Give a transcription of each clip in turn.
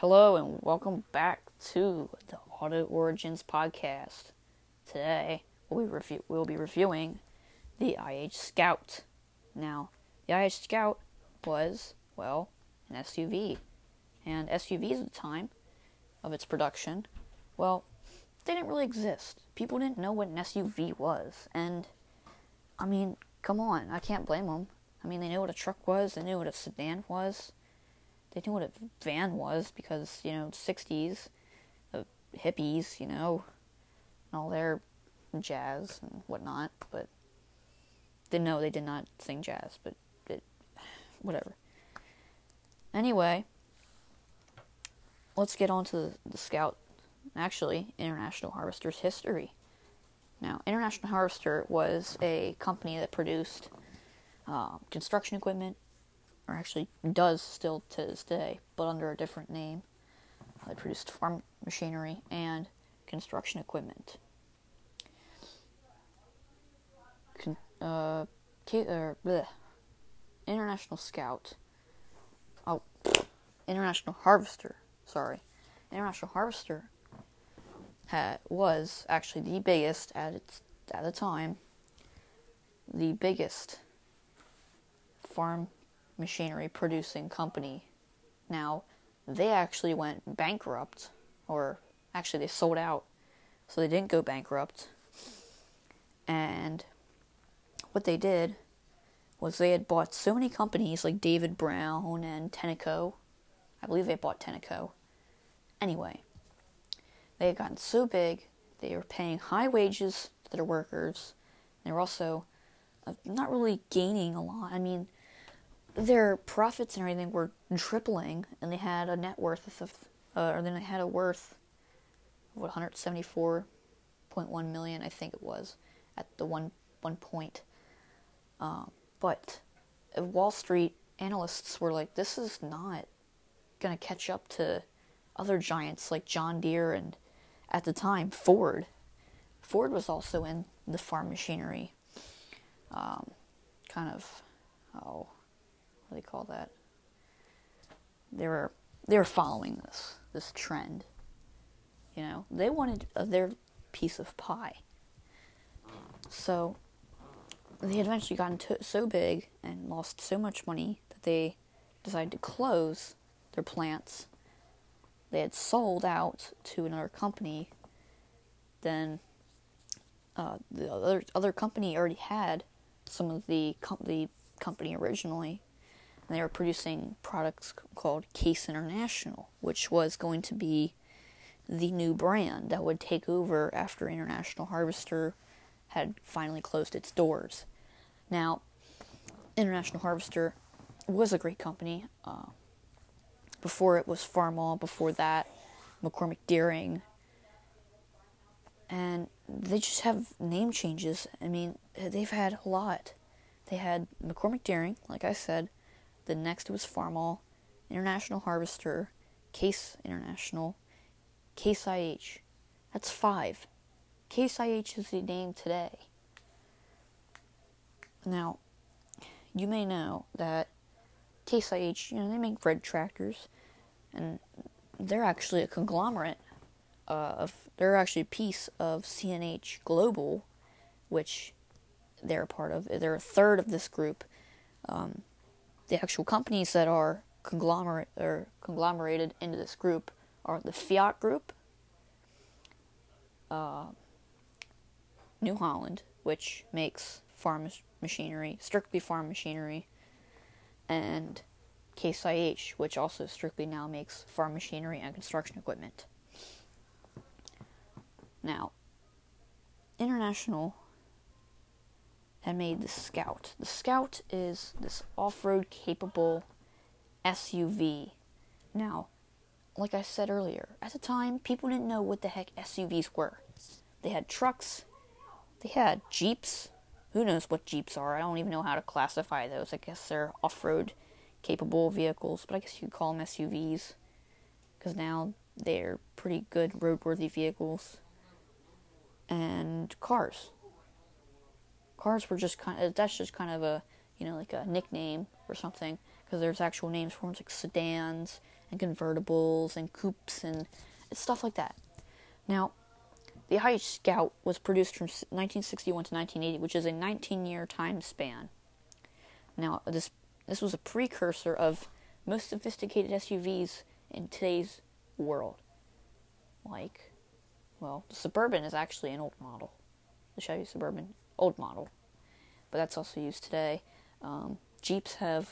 Hello and welcome back to the Auto Origins podcast. Today be, review- we'll be reviewing the IH Scout. Now, the IH Scout was, well, an SUV. And SUVs at the time of its production, well, they didn't really exist. People didn't know what an SUV was. And, I mean, come on, I can't blame them. I mean, they knew what a truck was, they knew what a sedan was they knew what a van was because you know 60s the hippies you know and all their jazz and whatnot but they know they did not sing jazz but it, whatever. Anyway let's get on to the, the scout actually international harvester's history. Now international harvester was a company that produced um, construction equipment or actually does still to this day, but under a different name. They produced farm machinery and construction equipment. Con- uh, K- uh, International Scout. Oh, International Harvester. Sorry, International Harvester had, was actually the biggest at its at the time. The biggest farm machinery producing company. Now, they actually went bankrupt, or actually, they sold out, so they didn't go bankrupt. And what they did was they had bought so many companies like David Brown and Tenneco. I believe they bought Tenneco. Anyway, they had gotten so big, they were paying high wages to their workers. They were also uh, not really gaining a lot. I mean, their profits and everything were tripling, and they had a net worth of, uh, or then they had a worth of what 174.1 million, I think it was, at the one one point. Um, but Wall Street analysts were like, "This is not going to catch up to other giants like John Deere and, at the time, Ford. Ford was also in the farm machinery, um, kind of, oh." What do they call that? They were they were following this this trend. You know, they wanted their piece of pie. So they eventually gotten to, so big and lost so much money that they decided to close their plants. They had sold out to another company. Then uh, the other other company already had some of the com- the company originally and they were producing products called Case International, which was going to be the new brand that would take over after International Harvester had finally closed its doors. Now, International Harvester was a great company. Uh, before it was Farmall, before that, McCormick Deering. And they just have name changes. I mean, they've had a lot. They had McCormick Deering, like I said, the next was Farmall, International Harvester, Case International, Case IH. That's five. Case IH is the name today. Now, you may know that Case IH, you know, they make red tractors, and they're actually a conglomerate of, they're actually a piece of CNH Global, which they're a part of. They're a third of this group. Um, the actual companies that are conglomerate or conglomerated into this group are the Fiat Group, uh, New Holland, which makes farm machinery, strictly farm machinery, and Case IH, which also strictly now makes farm machinery and construction equipment. Now, International had made the Scout. The Scout is this off road capable SUV. Now, like I said earlier, at the time, people didn't know what the heck SUVs were. They had trucks, they had Jeeps. Who knows what Jeeps are? I don't even know how to classify those. I guess they're off road capable vehicles, but I guess you could call them SUVs because now they're pretty good roadworthy vehicles. And cars cars were just kind of that's just kind of a you know like a nickname or something because there's actual names for them like sedans and convertibles and coupes and stuff like that. Now, the IH Scout was produced from 1961 to 1980, which is a 19-year time span. Now, this this was a precursor of most sophisticated SUVs in today's world. Like, well, the Suburban is actually an old model. The Chevy Suburban, old model. But that's also used today. Um, Jeeps have,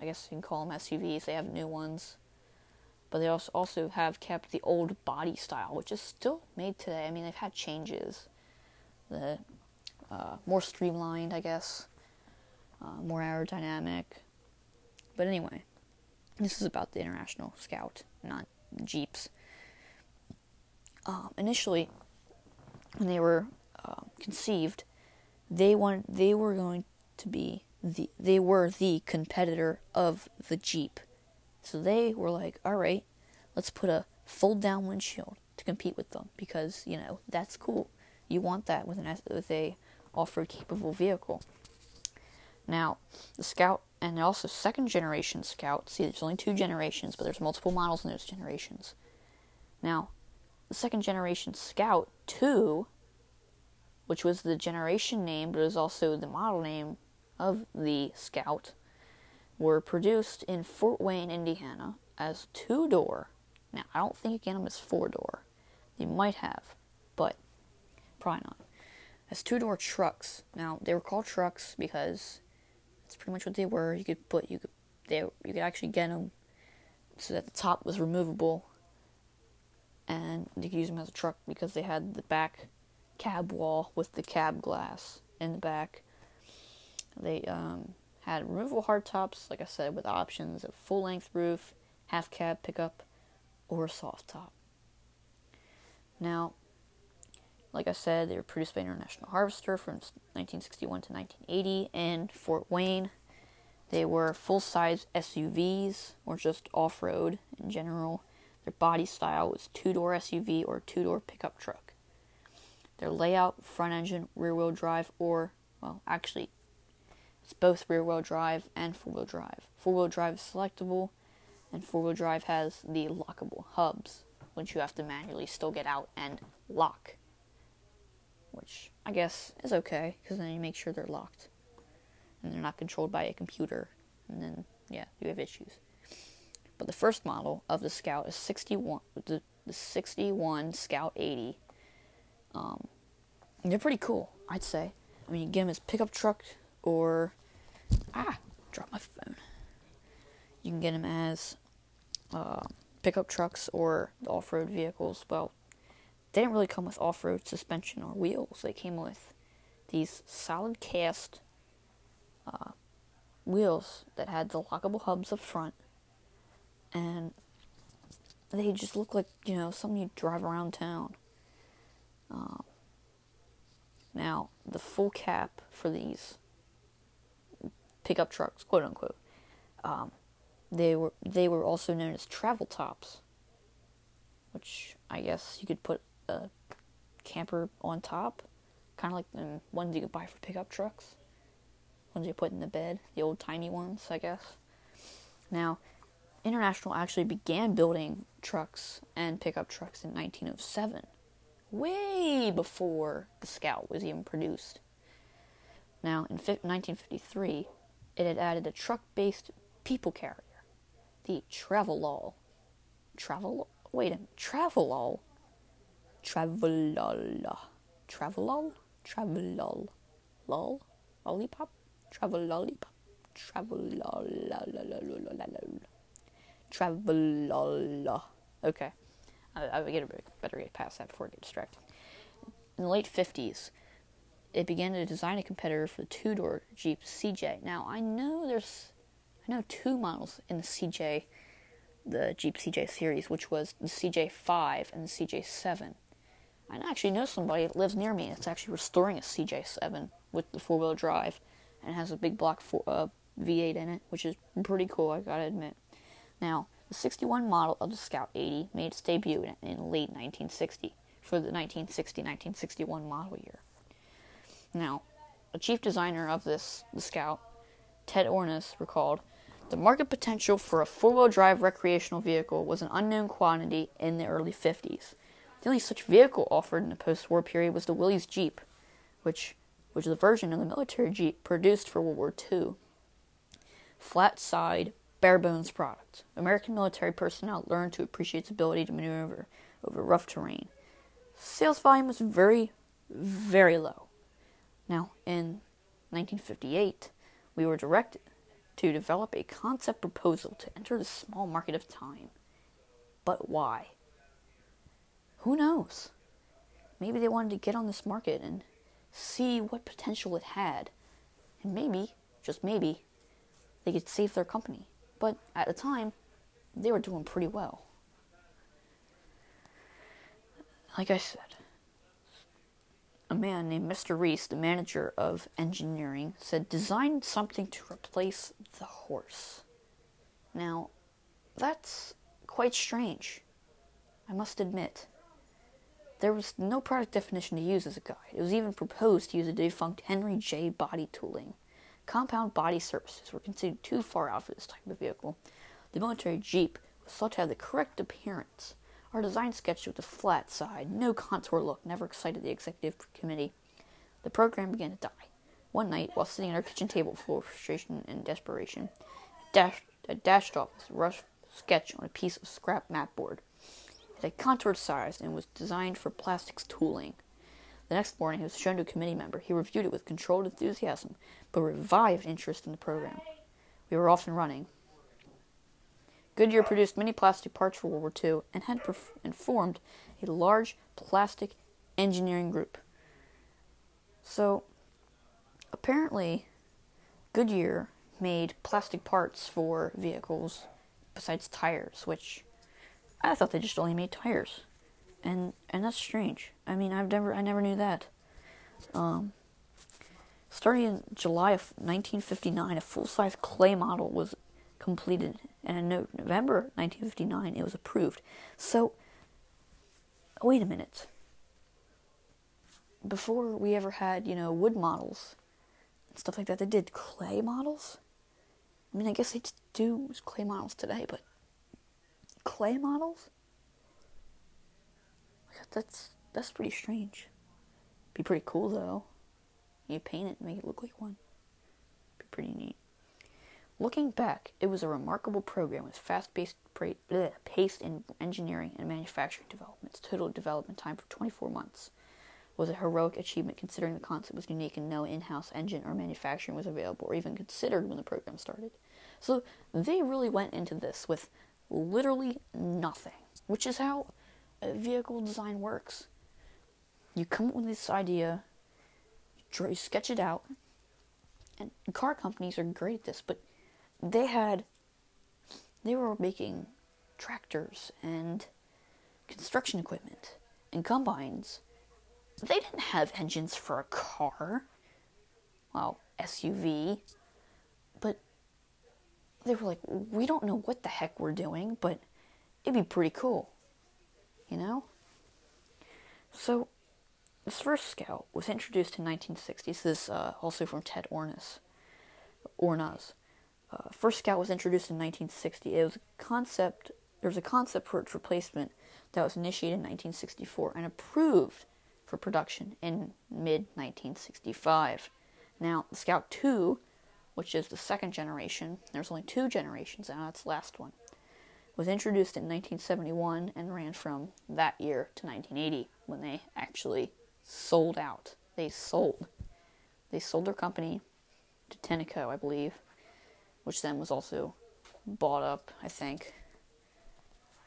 I guess you can call them SUVs, they have new ones. But they also, also have kept the old body style, which is still made today. I mean, they've had changes. The uh, more streamlined, I guess, uh, more aerodynamic, but anyway, this is about the International Scout, not Jeeps. Um, initially, when they were uh, conceived, they wanted they were going to be the they were the competitor of the Jeep. So they were like, all right, let's put a fold down windshield to compete with them because you know that's cool. You want that with an with a off road capable vehicle. Now, the Scout and also second generation Scout. See, there's only two generations, but there's multiple models in those generations. Now, the second generation Scout 2, which was the generation name, but was also the model name of the Scout, were produced in Fort Wayne, Indiana, as two door. Now, I don't think again was four door. They might have, but probably not. As two door trucks. Now, they were called trucks because that's pretty much what they were. You could put you could they you could actually get them so that the top was removable, and you could use them as a truck because they had the back cab wall with the cab glass in the back. They um, had removable hardtops, like I said, with options of full length roof, half cab pickup, or soft top. Now, like I said, they were produced by International Harvester from 1961 to 1980 in Fort Wayne. They were full size SUVs or just off road in general. Their body style was two door SUV or two door pickup truck. Their layout, front engine, rear wheel drive, or, well, actually, it's both rear wheel drive and four wheel drive. Four wheel drive is selectable, and four wheel drive has the lockable hubs, which you have to manually still get out and lock which I guess is okay because then you make sure they're locked and they're not controlled by a computer, and then yeah, you have issues. But the first model of the Scout is 61, the, the 61 Scout 80. Um, they're pretty cool, I'd say. I mean, you get them as pickup truck or ah, drop my phone. You can get them as uh, pickup trucks or off-road vehicles. Well, they didn't really come with off road suspension or wheels. They came with these solid cast uh, wheels that had the lockable hubs up front. And they just look like, you know, something you drive around town. Um, now, the full cap for these pickup trucks, quote unquote, um, they were they were also known as travel tops, which I guess you could put a camper on top, kind of like the ones you could buy for pickup trucks, ones you put in the bed, the old timey ones, I guess. Now, International actually began building trucks and pickup trucks in 1907, way before the Scout was even produced. Now, in 1953, it had added a truck based people carrier, the Travelall. Travel? Wait a minute, Travelall? Travelall. Travelall? Travelall. Lol? Lollipop? Travel lollipop? Travelall. Travelall. Okay. I, I get a, better get past that before I get distracted. In the late 50s, it began to design a competitor for the two door Jeep CJ. Now, I know there's, I know two models in the CJ, the Jeep CJ series, which was the CJ5 and the CJ7. I actually know somebody that lives near me that's actually restoring a CJ7 with the four wheel drive and has a big block for, uh, V8 in it, which is pretty cool, I gotta admit. Now, the 61 model of the Scout 80 made its debut in, in late 1960 for the 1960 1961 model year. Now, the chief designer of this, the Scout, Ted Ornish, recalled The market potential for a four wheel drive recreational vehicle was an unknown quantity in the early 50s. The only such vehicle offered in the post war period was the Willys Jeep, which, which was a version of the military Jeep produced for World War II. Flat side, bare bones product. American military personnel learned to appreciate its ability to maneuver over rough terrain. Sales volume was very, very low. Now, in 1958, we were directed to develop a concept proposal to enter the small market of time. But why? Who knows? Maybe they wanted to get on this market and see what potential it had. And maybe, just maybe, they could save their company. But at the time, they were doing pretty well. Like I said, a man named Mr. Reese, the manager of engineering, said, Design something to replace the horse. Now, that's quite strange, I must admit. There was no product definition to use as a guide. It was even proposed to use a defunct Henry J. Body tooling. Compound body surfaces were considered too far out for this type of vehicle. The military Jeep was thought to have the correct appearance our design sketch with a flat side, no contour look, never excited the executive committee. The program began to die. One night, while sitting at our kitchen table full of frustration and desperation, dashed, I dashed off this rough sketch on a piece of scrap mat board. It had contoured size and was designed for plastics tooling. The next morning, it was shown to a committee member. He reviewed it with controlled enthusiasm, but revived interest in the program. We were off and running. Goodyear produced many plastic parts for World War II and had perf- and formed a large plastic engineering group. So, apparently, Goodyear made plastic parts for vehicles besides tires, which I thought they just only made tires, and and that's strange. I mean, I've never I never knew that. Um, starting in July of 1959, a full-size clay model was completed, and in November 1959 it was approved. So, wait a minute. Before we ever had, you know, wood models and stuff like that, they did clay models. I mean, I guess they do clay models today, but clay models? That's that's pretty strange. Be pretty cool though. You paint it and make it look like one. Be pretty neat. Looking back, it was a remarkable program with fast-paced pace in engineering and manufacturing development. Its total development time for 24 months was a heroic achievement considering the concept was unique and no in-house engine or manufacturing was available or even considered when the program started. So they really went into this with literally nothing, which is how vehicle design works. You come up with this idea, you sketch it out, and car companies are great at this, but they had they were making tractors and construction equipment and combines. They didn't have engines for a car. Well, SUV. But they were like, we don't know what the heck we're doing, but it'd be pretty cool. You know? So, this first Scout was introduced in 1960. This is uh, also from Ted Ornish. Ornas. Uh, first Scout was introduced in 1960. It was a concept. There was a concept for its replacement that was initiated in 1964 and approved for production in mid 1965. Now, the Scout 2, which is the second generation, there's only two generations now, that's the last one, was introduced in 1971 and ran from that year to 1980 when they actually sold out. They sold. They sold their company to Tenneco, I believe, which then was also bought up, I think,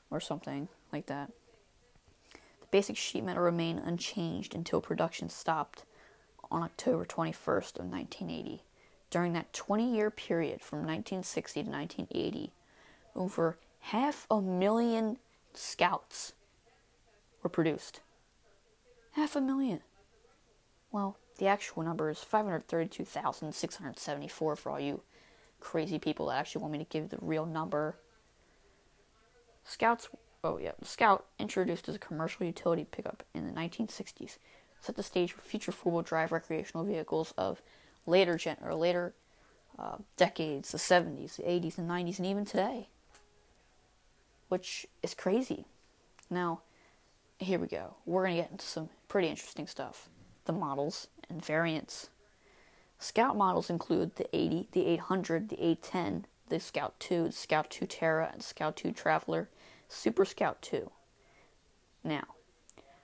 or something like that. The basic sheet metal remained unchanged until production stopped on October 21st of 1980. During that 20-year period from 1960 to 1980, over half a million scouts were produced. Half a million. Well, the actual number is 532,674 for all you crazy people that actually want me to give the real number. Scouts, oh yeah, Scout, introduced as a commercial utility pickup in the 1960s, set the stage for future four-wheel drive recreational vehicles of later gen or later uh, decades, the 70s, the 80s, and 90s, and even today, which is crazy. Now, here we go. We're going to get into some pretty interesting stuff the models and variants. Scout models include the 80, the 800, the 810, the Scout 2, the Scout 2 Terra, and Scout 2 Traveler, Super Scout 2. Now,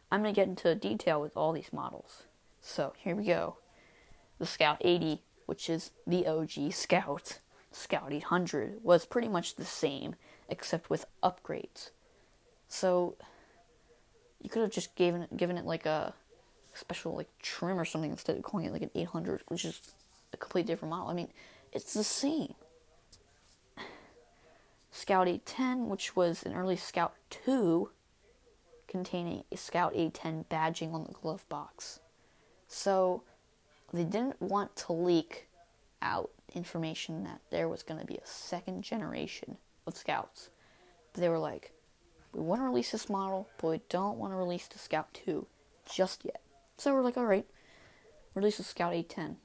I'm going to get into detail with all these models. So, here we go. The Scout 80, which is the OG Scout, Scout 800, was pretty much the same, except with upgrades. So, you could have just given given it like a special like trim or something instead of calling it like an 800, which is a completely different model. I mean, it's the same. Scout 810, which was an early Scout 2, containing a Scout 810 badging on the glove box. So they didn't want to leak out information that there was going to be a second generation of Scouts. But they were like, we want to release this model, but we don't want to release the Scout 2 just yet. So we're like, alright, release the Scout 810.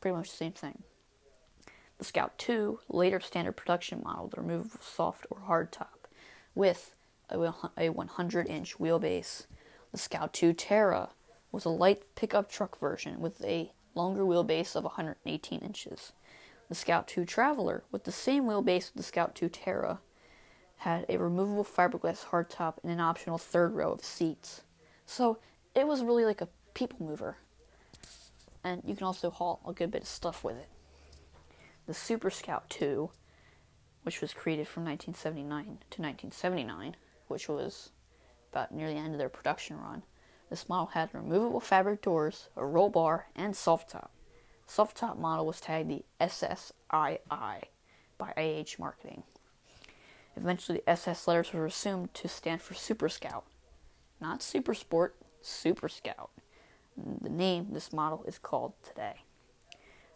Pretty much the same thing. The Scout 2, later standard production model, the removable soft or hard top, with a 100 inch wheelbase. The Scout 2 Terra was a light pickup truck version with a longer wheelbase of 118 inches. The Scout 2 Traveler, with the same wheelbase as the Scout 2 Terra, had a removable fiberglass hardtop and an optional third row of seats. So it was really like a people mover. And you can also haul a good bit of stuff with it. The Super Scout 2, which was created from 1979 to 1979, which was about near the end of their production run, this model had removable fabric doors, a roll bar, and soft top. Soft top model was tagged the SSII by IH Marketing. Eventually, the SS letters were assumed to stand for Super Scout, not Super Sport, Super Scout. The name this model is called today.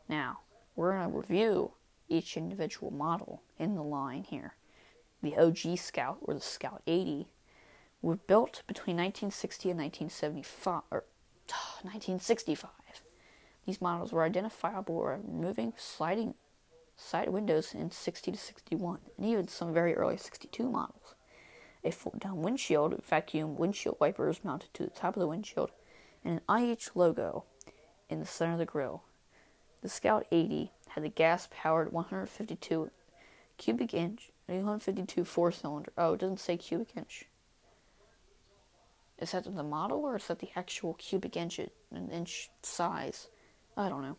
Now, we're going to review each individual model in the line here. The OG Scout, or the Scout 80, were built between 1960 and 1975, or 1965. These models were identifiable by removing sliding side windows in 60 to 61, and even some very early 62 models. A fold down windshield, vacuum windshield wipers mounted to the top of the windshield, and an IH logo in the center of the grille. The Scout 80 had the gas powered 152 cubic inch, 152 four cylinder. Oh, it doesn't say cubic inch. Is that the model or is that the actual cubic inch, an inch size? I don't know.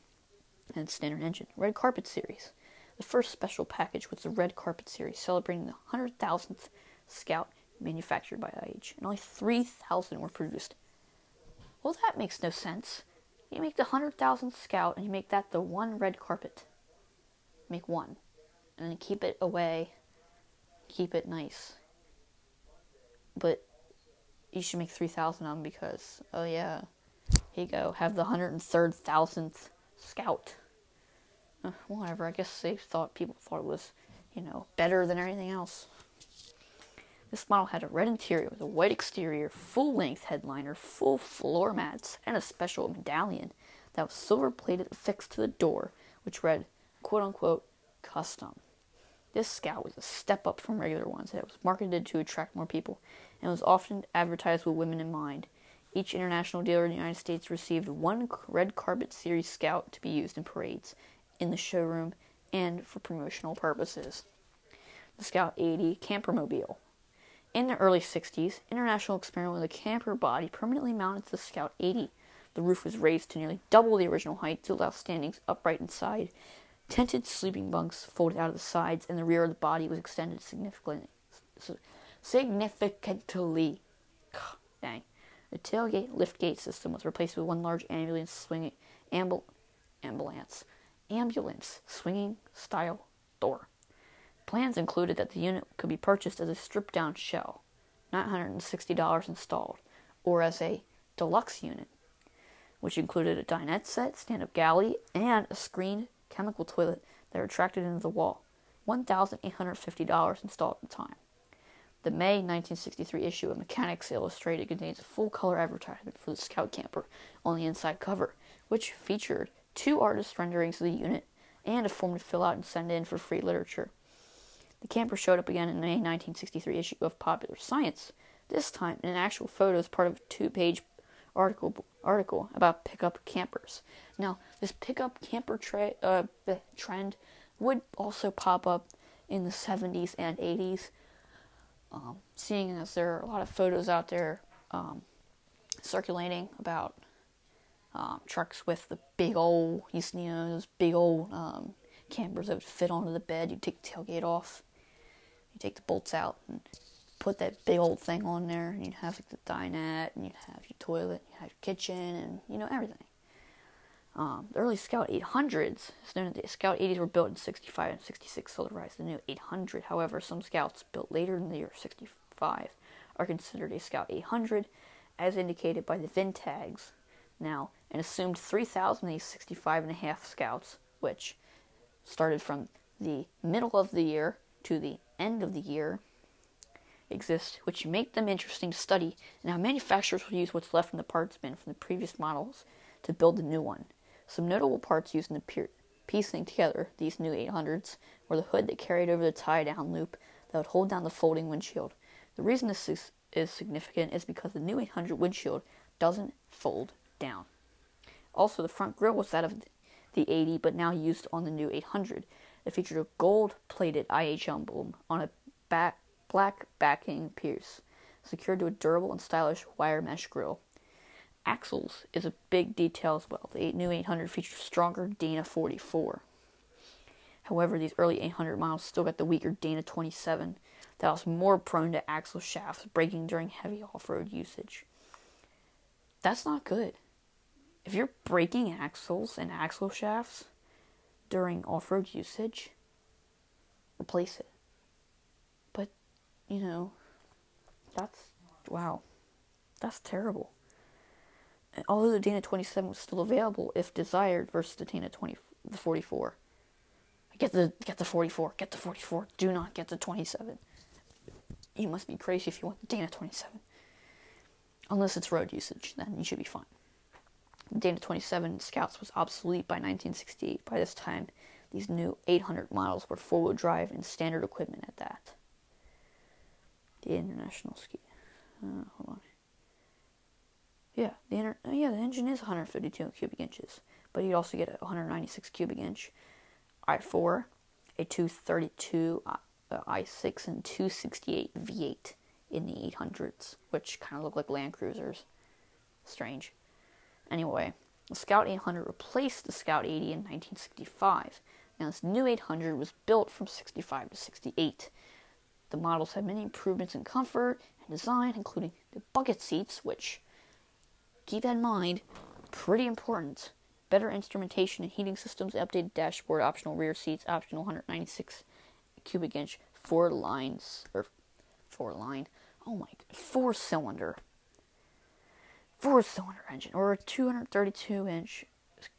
And standard engine. Red Carpet Series. The first special package was the Red Carpet Series, celebrating the 100,000th Scout manufactured by IH, and only 3,000 were produced. Well, that makes no sense. You make the 100,000th Scout, and you make that the one red carpet. Make one. And then keep it away. Keep it nice. But you should make 3,000 of them because, oh yeah, you go, have the 103,000th Scout. Uh, whatever. I guess they thought people thought it was, you know, better than anything else. This model had a red interior with a white exterior, full length headliner, full floor mats, and a special medallion that was silver plated affixed to the door, which read, quote unquote, custom. This Scout was a step up from regular ones, it was marketed to attract more people, and was often advertised with women in mind. Each international dealer in the United States received one red carpet series Scout to be used in parades, in the showroom, and for promotional purposes. The Scout 80 Campermobile. In the early 60s, International experimented with a camper body permanently mounted to the Scout 80. The roof was raised to nearly double the original height to allow standings upright inside. Tented sleeping bunks folded out of the sides, and the rear of the body was extended significantly. Significantly. Dang. The tailgate liftgate system was replaced with one large ambulance swinging ambul- ambulance ambulance swinging style door. Plans included that the unit could be purchased as a stripped down shell, $960 installed, or as a deluxe unit, which included a dinette set, stand up galley, and a screened chemical toilet that retracted into the wall, $1,850 installed at the time. The May 1963 issue of Mechanics Illustrated contains a full color advertisement for the Scout Camper on the inside cover, which featured two artist renderings of the unit, and a form to fill out and send in for free literature. The camper showed up again in the May 1963 issue of Popular Science, this time in an actual photo as part of a two page article article about pickup campers. Now, this pickup camper tra- uh, trend would also pop up in the 70s and 80s, um, seeing as there are a lot of photos out there um, circulating about um, trucks with the big old, you know, those big old um, campers that would fit onto the bed. You take the tailgate off, you take the bolts out, and put that big old thing on there, and you'd have like the dinette, and you'd have your toilet, you have your kitchen, and you know everything. Um, the early Scout 800s, it's known that the Scout 80s were built in 65 and 66, so the rise of the new 800. However, some Scouts built later in the year 65 are considered a Scout 800, as indicated by the VIN tags. Now, an assumed 3,000 of these 65 and a half Scouts, which started from the middle of the year to the end of the year, exist, which make them interesting to study, and how manufacturers will use what's left in the parts bin from the previous models to build the new one. Some notable parts used in the piecing together these new 800s were the hood that carried over the tie down loop that would hold down the folding windshield. The reason this is, is significant is because the new 800 windshield doesn't fold down. Also, the front grille was that of the 80, but now used on the new 800. It featured a gold plated IH emblem on a back, black backing piece, secured to a durable and stylish wire mesh grille axles is a big detail as well. The new 800 features stronger Dana 44. However, these early 800 models still got the weaker Dana 27 that was more prone to axle shafts breaking during heavy off-road usage. That's not good. If you're breaking axles and axle shafts during off-road usage, replace it. But, you know, that's wow. That's terrible although the Dana 27 was still available if desired versus the Dana 20, the 44. Get the get the 44. Get the 44. Do not get the 27. You must be crazy if you want the Dana 27. Unless it's road usage, then you should be fine. The Dana 27 Scouts was obsolete by 1968. By this time, these new 800 models were four-wheel drive and standard equipment at that. The International Ski. Uh, hold on. Yeah, the inter- uh, yeah the engine is 152 cubic inches, but you'd also get a 196 cubic inch i4, a 232 uh, i6, and 268 V8 in the 800s, which kind of look like Land Cruisers. Strange. Anyway, the Scout 800 replaced the Scout 80 in 1965. Now, this new 800 was built from 65 to 68. The models had many improvements in comfort and design, including the bucket seats, which Keep that in mind, pretty important. Better instrumentation and heating systems, updated dashboard, optional rear seats, optional 196 cubic inch, four lines, or four line, oh my four cylinder, four cylinder engine, or a 232 inch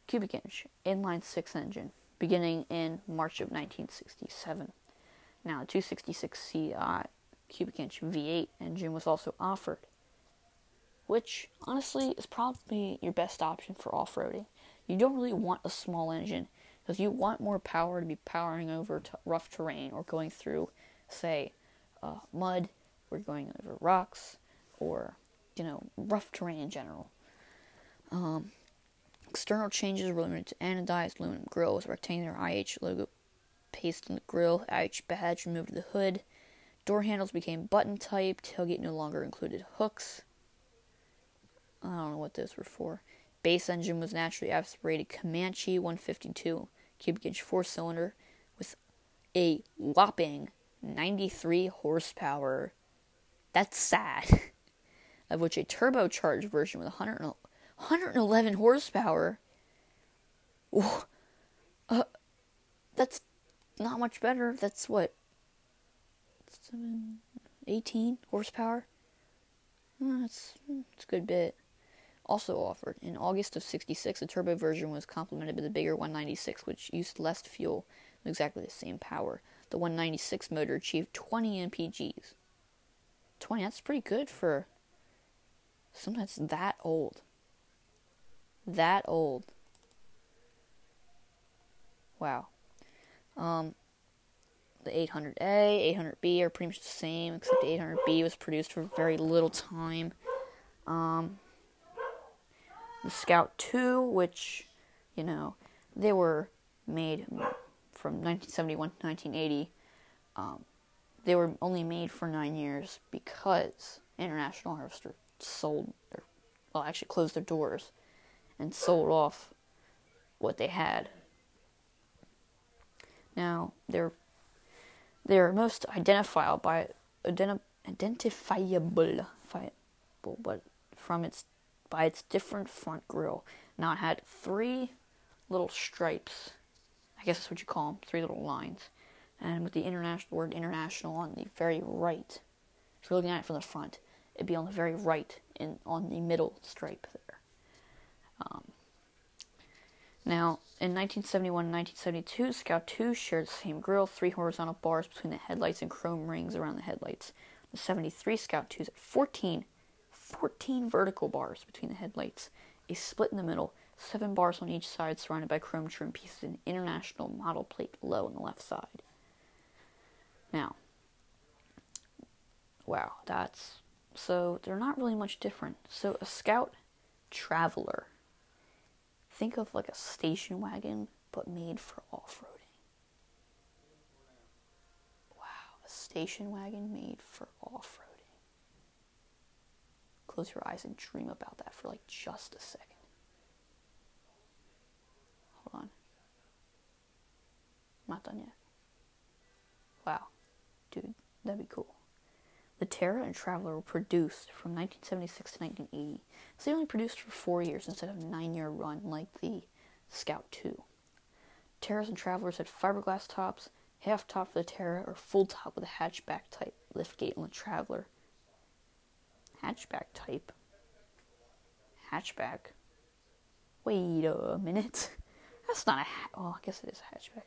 cubic inch inline six engine, beginning in March of 1967. Now, the 266 CI cubic inch V8 engine was also offered which honestly is probably your best option for off roading. You don't really want a small engine because you want more power to be powering over to rough terrain or going through, say, uh, mud or going over rocks or, you know, rough terrain in general. Um, external changes were limited to anodized aluminum grill rectangular IH logo pasted on the grill, IH badge removed to the hood. Door handles became button type, tailgate no longer included hooks. I don't know what those were for. Base engine was naturally aspirated Comanche 152 cubic inch four cylinder with a whopping 93 horsepower. That's sad. of which a turbocharged version with 100, 111 horsepower. Uh, that's not much better. That's what? 7, 18 horsepower? That's, that's a good bit also offered. In August of 66, the turbo version was complemented by the bigger 196, which used less fuel exactly the same power. The 196 motor achieved 20 mpgs. 20, that's pretty good for something that's that old. That old. Wow. Um, the 800A, 800B are pretty much the same, except the 800B was produced for very little time. Um, the Scout 2, which, you know, they were made from 1971 to 1980. Um, they were only made for nine years because International Harvester sold, or, well, actually closed their doors and sold off what they had. Now, they're they're most identifiable by identi- identifiable, but from its by its different front grille. Now it had three little stripes. I guess that's what you call them, three little lines, and with the international word international on the very right. If you're looking at it from the front, it'd be on the very right in on the middle stripe there. Um, now, in 1971 and 1972, Scout 2 shared the same grille, three horizontal bars between the headlights and chrome rings around the headlights. The 73 Scout 2s had 14, 14 vertical bars between the headlights, a split in the middle, seven bars on each side surrounded by chrome trim pieces, and international model plate low on the left side. Now, wow, that's so they're not really much different. So a Scout Traveler Think of like a station wagon, but made for off roading. Wow, a station wagon made for off roading. Close your eyes and dream about that for like just a second. Hold on. I'm not done yet. Wow, dude, that'd be cool. The Terra and Traveler were produced from 1976 to 1980, so they only produced for four years instead of a nine-year run like the Scout 2. Terras and Travelers had fiberglass tops, half top for the Terra, or full top with a hatchback type liftgate on the Traveler. Hatchback type? Hatchback? Wait a minute. That's not a ha- oh, I guess it is a hatchback.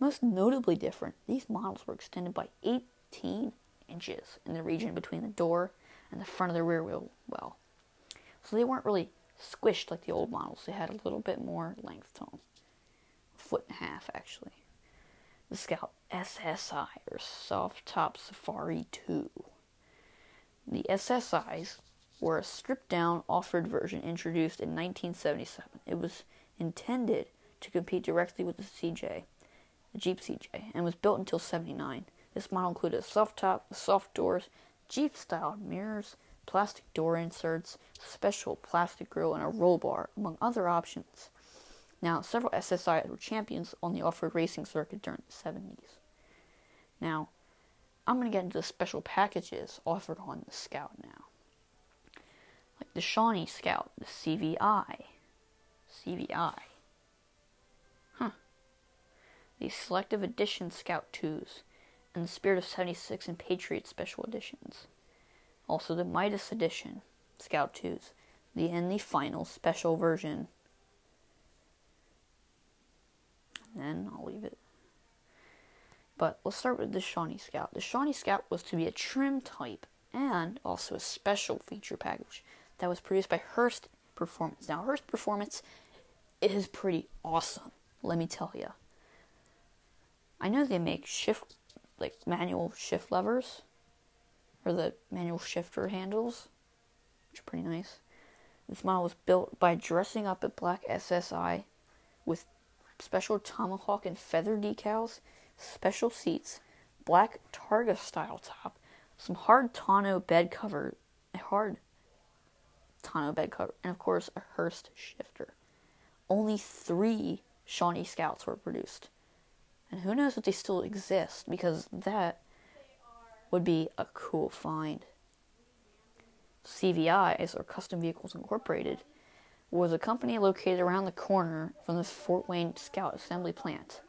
Most notably different, these models were extended by 18 inches in the region between the door and the front of the rear wheel well. So they weren't really squished like the old models. They had a little bit more length to them. A foot and a half, actually. The Scout SSI, or Soft Top Safari 2. The SSIs were a stripped down off-road version introduced in 1977. It was intended to compete directly with the CJ, the Jeep CJ, and was built until 79. This model included a soft top, soft doors, Jeep style mirrors, plastic door inserts, special plastic grille, and a roll bar, among other options. Now, several SSIs were champions on the off road racing circuit during the 70s. Now, I'm going to get into the special packages offered on the Scout now. Like the Shawnee Scout, the CVI. CVI. Huh. The Selective Edition Scout 2s and the Spirit of 76 and Patriot Special Editions. Also the Midas Edition, Scout 2s, the and the final special version. And then I'll leave it. But let's start with the Shawnee Scout. The Shawnee Scout was to be a trim type and also a special feature package that was produced by Hurst Performance. Now, Hurst Performance is pretty awesome, let me tell you. I know they make shift like manual shift levers or the manual shifter handles, which are pretty nice. This model was built by dressing up a black SSI with special tomahawk and feather decals, special seats, black Targa style top, some hard tonneau bed cover, a hard tonneau bed cover, and of course a Hurst shifter. Only three Shawnee Scouts were produced. And who knows if they still exist because that would be a cool find. CVIs, or Custom Vehicles Incorporated, was a company located around the corner from the Fort Wayne Scout Assembly Plant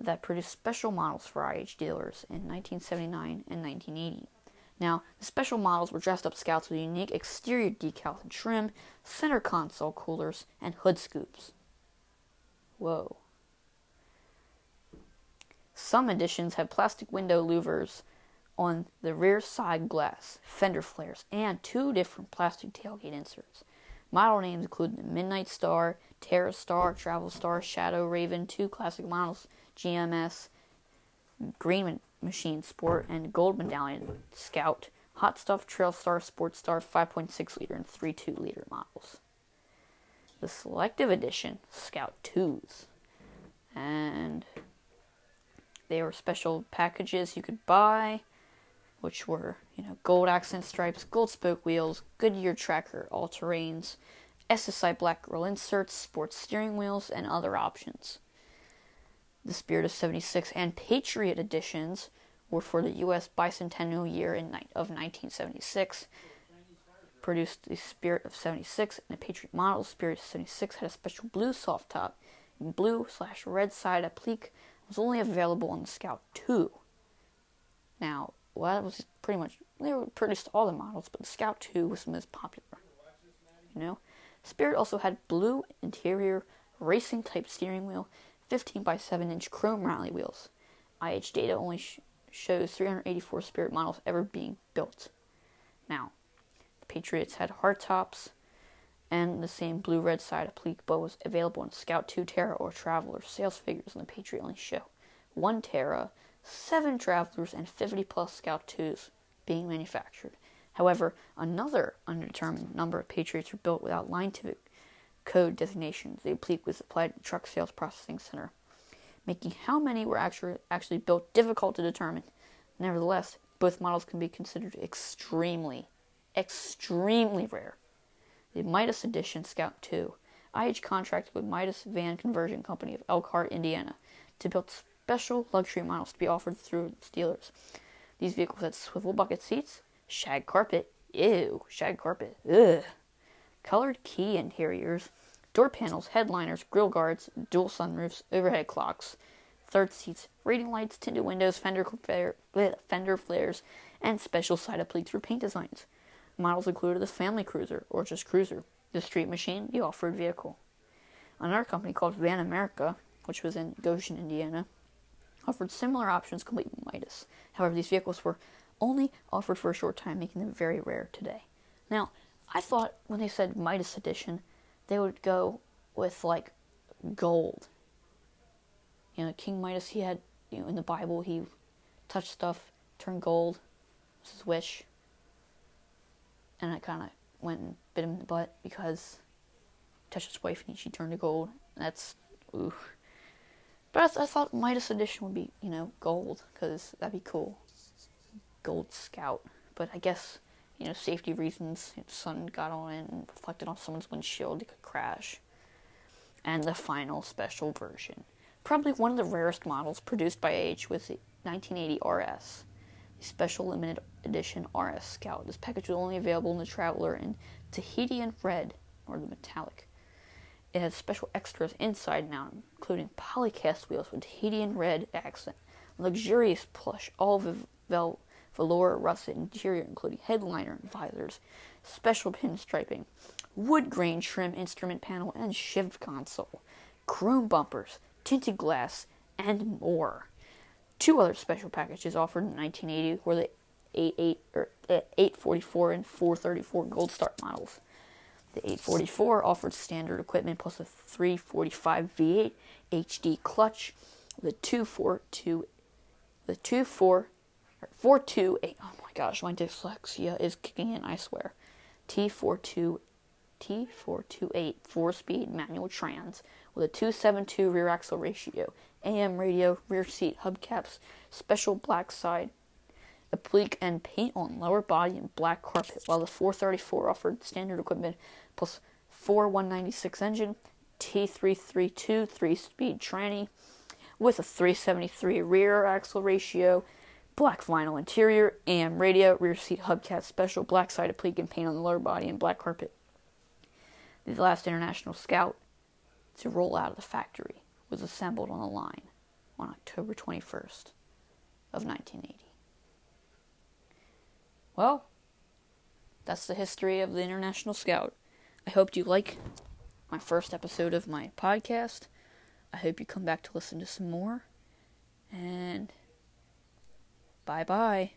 that produced special models for IH dealers in 1979 and 1980. Now, the special models were dressed up scouts with unique exterior decals and trim, center console coolers, and hood scoops. Whoa. Some editions have plastic window louvers on the rear side glass, fender flares, and two different plastic tailgate inserts. Model names include the Midnight Star, Terra Star, Travel Star, Shadow Raven, two classic models, GMS, Green Machine Sport, and Gold Medallion Scout, Hot Stuff, Trail Star, Sports Star 5.6 liter and 3.2 liter models. The Selective Edition Scout 2s. And they were special packages you could buy, which were, you know, gold accent stripes, gold spoke wheels, Goodyear tracker, all terrains, SSI black grill inserts, sports steering wheels, and other options. The Spirit of 76 and Patriot editions were for the U.S. bicentennial year in, of 1976. Produced the Spirit of 76 and the Patriot model. Spirit of 76 had a special blue soft top and blue slash red side applique was only available on the Scout 2. Now, well, that was pretty much, they produced all the models, but the Scout 2 was the most popular. You know? Spirit also had blue interior racing type steering wheel, 15 by 7 inch chrome rally wheels. IH data only sh- shows 384 Spirit models ever being built. Now, the Patriots had hardtops and the same blue red side applique bow was available in Scout 2 Terra or Traveler sales figures on the Patriot only show. One Terra, seven Travelers, and 50 plus Scout 2s being manufactured. However, another undetermined number of Patriots were built without line type code designations. The applique was applied to Truck Sales Processing Center, making how many were actually, actually built difficult to determine. Nevertheless, both models can be considered extremely, extremely rare. The Midas Edition Scout 2. IH contracted with Midas Van Conversion Company of Elkhart, Indiana, to build special luxury models to be offered through dealers. These vehicles had swivel bucket seats, shag carpet, ew, shag carpet, ugh, colored key interiors, door panels, headliners, grill guards, dual sunroofs, overhead clocks, third seats, reading lights, tinted windows, fender, flare, fender flares, and special side appliques for paint designs. Models included the family cruiser, or just cruiser, the street machine, the off-road vehicle. Another company called Van America, which was in Goshen, Indiana, offered similar options complete with Midas. However, these vehicles were only offered for a short time, making them very rare today. Now, I thought when they said Midas edition, they would go with like gold. You know, King Midas, he had, you know, in the Bible, he touched stuff, turned gold. was his wish. And I kind of went and bit him in the butt because he touched his wife and she turned to gold. That's, ooh. But I, I thought Midas edition would be, you know, gold because that'd be cool. Gold Scout. But I guess, you know, safety reasons, the sun got on it and reflected on someone's windshield, it could crash. And the final special version. Probably one of the rarest models produced by H was the 1980 RS, the special limited edition RS Scout. This package was only available in the Traveler in Tahitian Red, or the metallic. It has special extras inside now, including polycast wheels with Tahitian red accent, luxurious plush all vel- velour russet interior, including headliner and visors, special pinstriping, wood grain trim instrument panel, and shiv console, chrome bumpers, tinted glass, and more. Two other special packages offered in 1980 were the 88 or uh, 844 and 434 Gold Star models. The 844 offered standard equipment plus a 345 V8 HD clutch, the 242 the 24 428. Oh my gosh, my dyslexia is kicking in, I swear. T42 T428 four speed manual trans with a 272 rear axle ratio, AM radio, rear seat hubcaps, special black side, applique, and paint on lower body and black carpet, while the 434 offered standard equipment plus 4 196 engine, T332 three speed tranny with a 373 rear axle ratio, black vinyl interior, AM radio, rear seat hubcap, special black side applique and paint on the lower body and black carpet. The last International Scout to roll out of the factory was assembled on the line on October 21st of 1980. Well, that's the history of the International Scout. I hope you like my first episode of my podcast. I hope you come back to listen to some more. And Bye bye.